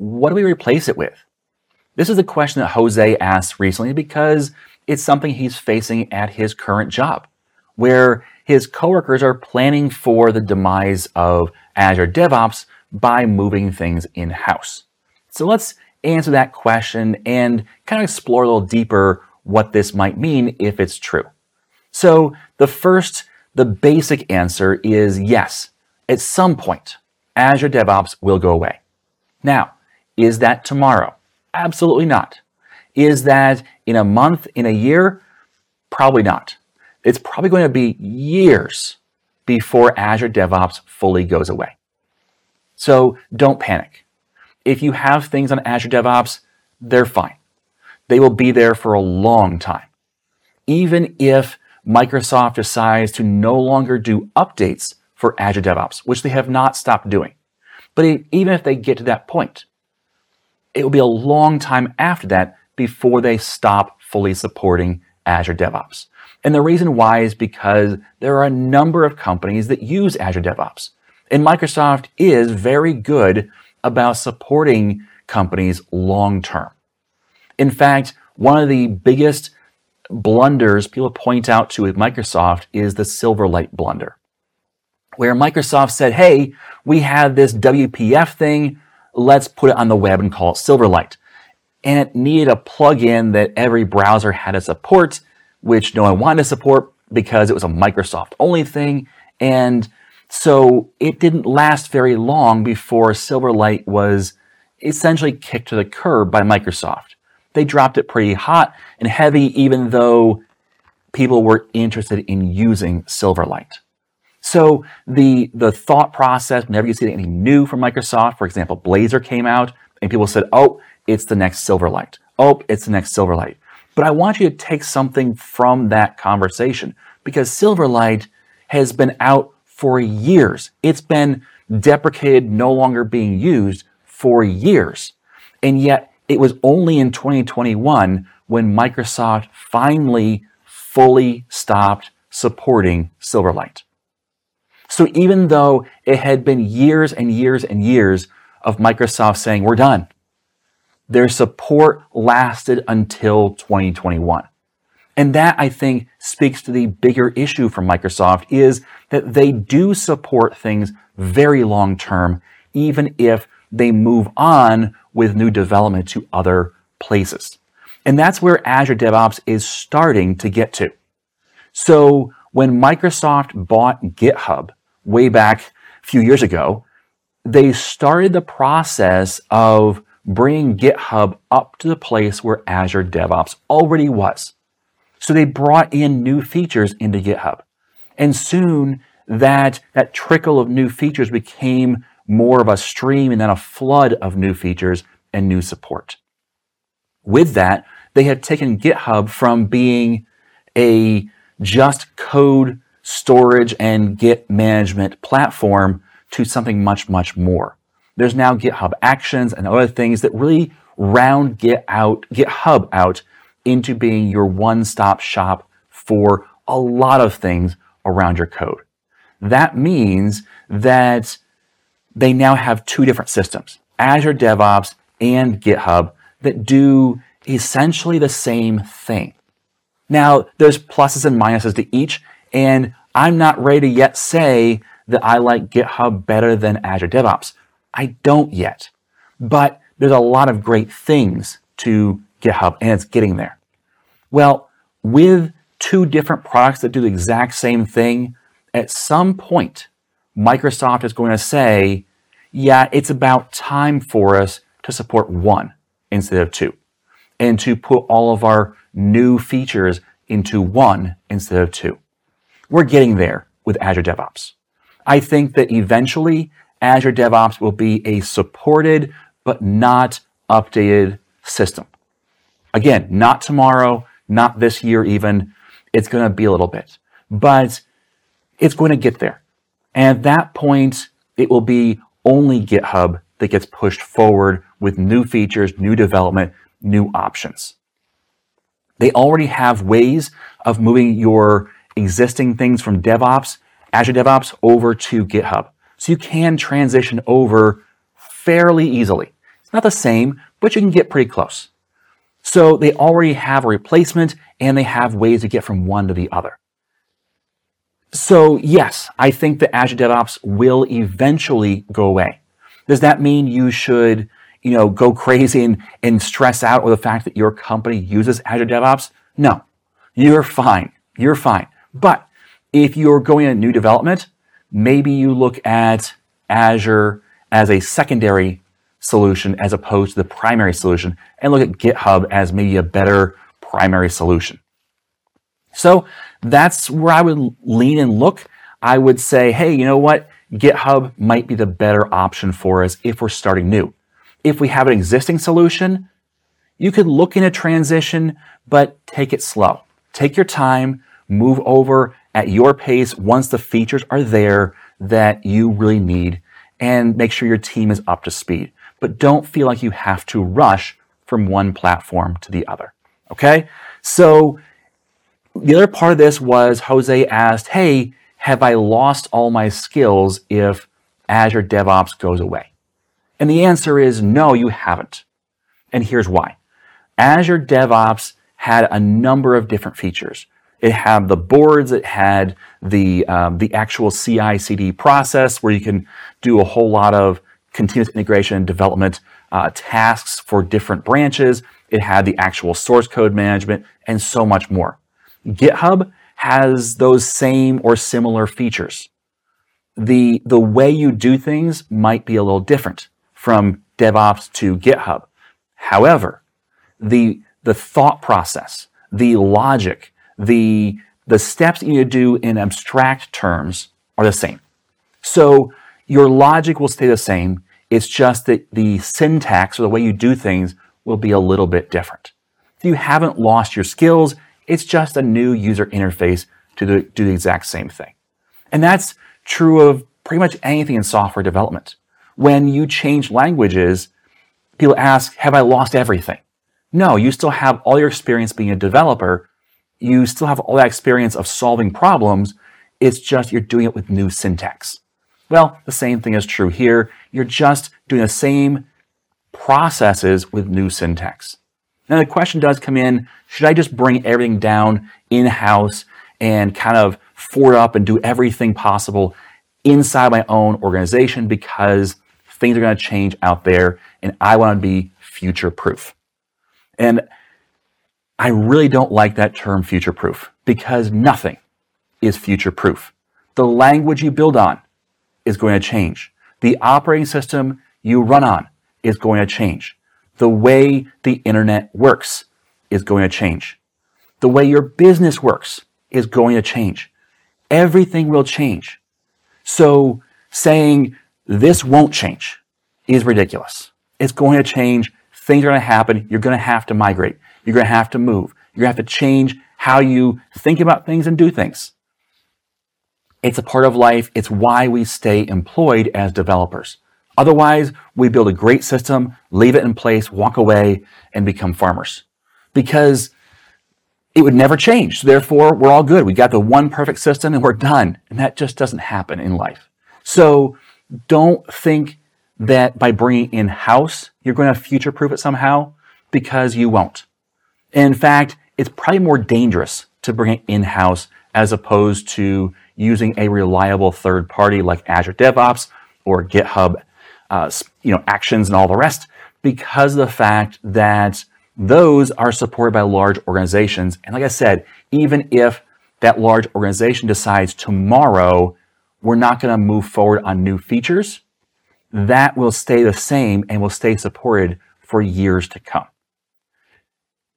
what do we replace it with? This is a question that Jose asked recently because it's something he's facing at his current job, where his coworkers are planning for the demise of Azure DevOps by moving things in house. So let's answer that question and kind of explore a little deeper what this might mean if it's true. So the first, the basic answer is yes, at some point, Azure DevOps will go away. Now, is that tomorrow? Absolutely not. Is that in a month, in a year? Probably not. It's probably going to be years before Azure DevOps fully goes away. So don't panic. If you have things on Azure DevOps, they're fine. They will be there for a long time. Even if Microsoft decides to no longer do updates for Azure DevOps, which they have not stopped doing. But even if they get to that point, it will be a long time after that before they stop fully supporting Azure DevOps. And the reason why is because there are a number of companies that use Azure DevOps. And Microsoft is very good about supporting companies long term. In fact, one of the biggest blunders people point out to with Microsoft is the Silverlight blunder, where Microsoft said, Hey, we have this WPF thing let's put it on the web and call it Silverlight. And it needed a plugin that every browser had to support, which no one wanted to support because it was a Microsoft only thing. And so it didn't last very long before Silverlight was essentially kicked to the curb by Microsoft. They dropped it pretty hot and heavy, even though people were interested in using Silverlight. So the, the thought process, whenever you see anything new from Microsoft, for example, Blazor came out and people said, oh, it's the next Silverlight. Oh, it's the next Silverlight. But I want you to take something from that conversation because Silverlight has been out for years. It's been deprecated, no longer being used for years. And yet it was only in 2021 when Microsoft finally fully stopped supporting Silverlight. So even though it had been years and years and years of Microsoft saying, we're done, their support lasted until 2021. And that I think speaks to the bigger issue for Microsoft is that they do support things very long term, even if they move on with new development to other places. And that's where Azure DevOps is starting to get to. So when Microsoft bought GitHub, way back a few years ago, they started the process of bringing GitHub up to the place where Azure DevOps already was. So they brought in new features into GitHub. And soon that, that trickle of new features became more of a stream and then a flood of new features and new support. With that, they have taken GitHub from being a just code storage and Git management platform to something much, much more. There's now GitHub Actions and other things that really round Git out, GitHub out into being your one-stop shop for a lot of things around your code. That means that they now have two different systems, Azure DevOps and GitHub, that do essentially the same thing. Now, there's pluses and minuses to each, and I'm not ready to yet say that I like GitHub better than Azure DevOps. I don't yet. But there's a lot of great things to GitHub and it's getting there. Well, with two different products that do the exact same thing, at some point, Microsoft is going to say, yeah, it's about time for us to support one instead of two and to put all of our new features into one instead of two. We're getting there with Azure DevOps. I think that eventually Azure DevOps will be a supported but not updated system. Again, not tomorrow, not this year even. It's going to be a little bit, but it's going to get there. And at that point, it will be only GitHub that gets pushed forward with new features, new development, new options. They already have ways of moving your existing things from DevOps, Azure DevOps, over to GitHub. So you can transition over fairly easily. It's not the same, but you can get pretty close. So they already have a replacement and they have ways to get from one to the other. So yes, I think that Azure DevOps will eventually go away. Does that mean you should, you know, go crazy and, and stress out over the fact that your company uses Azure DevOps? No. You're fine. You're fine. But if you're going a new development, maybe you look at Azure as a secondary solution as opposed to the primary solution and look at GitHub as maybe a better primary solution. So that's where I would lean and look. I would say, hey, you know what? GitHub might be the better option for us if we're starting new. If we have an existing solution, you could look in a transition, but take it slow. Take your time, move over at your pace once the features are there that you really need, and make sure your team is up to speed but don't feel like you have to rush from one platform to the other. Okay? So the other part of this was Jose asked, Hey, have I lost all my skills if Azure DevOps goes away? And the answer is no, you haven't. And here's why. Azure DevOps had a number of different features. It had the boards, it had the, um, the actual CI CD process where you can do a whole lot of continuous integration and development uh, tasks for different branches. It had the actual source code management and so much more. GitHub has those same or similar features. The, the way you do things might be a little different from DevOps to GitHub. However, the, the thought process, the logic, the, the steps you need to do in abstract terms are the same. So your logic will stay the same. It's just that the syntax or the way you do things will be a little bit different. If you haven't lost your skills, it's just a new user interface to do, do the exact same thing. And that's true of pretty much anything in software development. When you change languages, people ask, have I lost everything? No, you still have all your experience being a developer. You still have all that experience of solving problems. It's just you're doing it with new syntax. Well, the same thing is true here. You're just doing the same processes with new syntax. Now the question does come in, should I just bring everything down in-house and kind of fort up and do everything possible inside my own organization because things are going to change out there and I want to be future proof. And I really don't like that term future proof because nothing is future proof. The language you build on, is going to change. The operating system you run on is going to change. The way the internet works is going to change. The way your business works is going to change. Everything will change. So saying this won't change is ridiculous. It's going to change. Things are going to happen. You're going to have to migrate. You're going to have to move. You're going to have to change how you think about things and do things. It's a part of life. It's why we stay employed as developers. Otherwise, we build a great system, leave it in place, walk away, and become farmers. Because it would never change. Therefore, we're all good. We got the one perfect system and we're done. And that just doesn't happen in life. So don't think that by bringing in house, you're going to future proof it somehow because you won't. In fact, it's probably more dangerous to bring it in house as opposed to using a reliable third party like Azure DevOps or GitHub, uh, you know, Actions and all the rest, because of the fact that those are supported by large organizations. And like I said, even if that large organization decides tomorrow we're not going to move forward on new features, that will stay the same and will stay supported for years to come.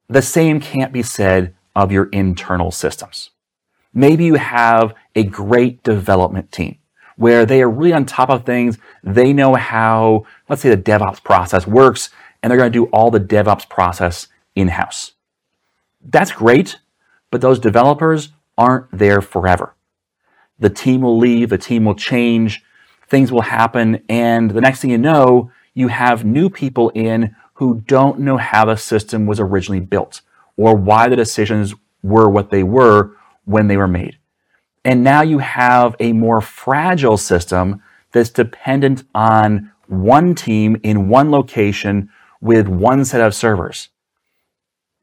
The same can't be said of your internal systems. Maybe you have a great development team where they are really on top of things. They know how, let's say the DevOps process works and they're going to do all the DevOps process in house. That's great, but those developers aren't there forever. The team will leave, the team will change, things will happen, and the next thing you know, you have new people in who don't know how the system was originally built or why the decisions were what they were when they were made. And now you have a more fragile system that's dependent on one team in one location with one set of servers.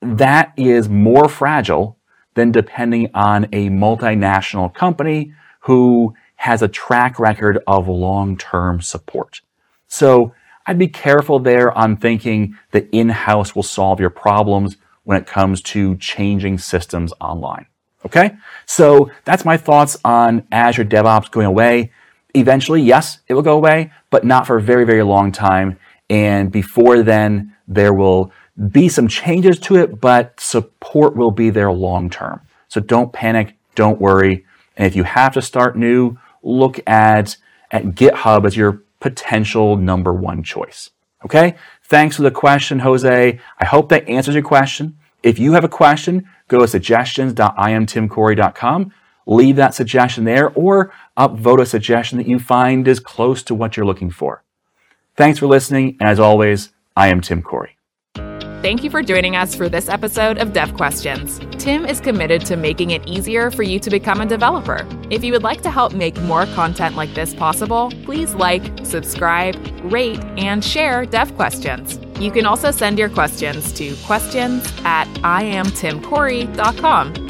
That is more fragile than depending on a multinational company who has a track record of long-term support. So I'd be careful there on thinking that in-house will solve your problems when it comes to changing systems online. Okay? So that's my thoughts on Azure DevOps going away. Eventually, yes, it will go away, but not for a very, very long time. And before then, there will be some changes to it, but support will be there long term. So don't panic, don't worry. And if you have to start new, look at, at GitHub as your potential number one choice. Okay? Thanks for the question, Jose. I hope that answers your question. If you have a question, go to suggestions.iamtimcorey.com, leave that suggestion there, or upvote a suggestion that you find is close to what you're looking for. Thanks for listening, and as always, I am Tim Corey. Thank you for joining us for this episode of Dev Questions. Tim is committed to making it easier for you to become a developer. If you would like to help make more content like this possible, please like, subscribe, rate, and share Dev Questions. You can also send your questions to questions at iamtimcorey.com.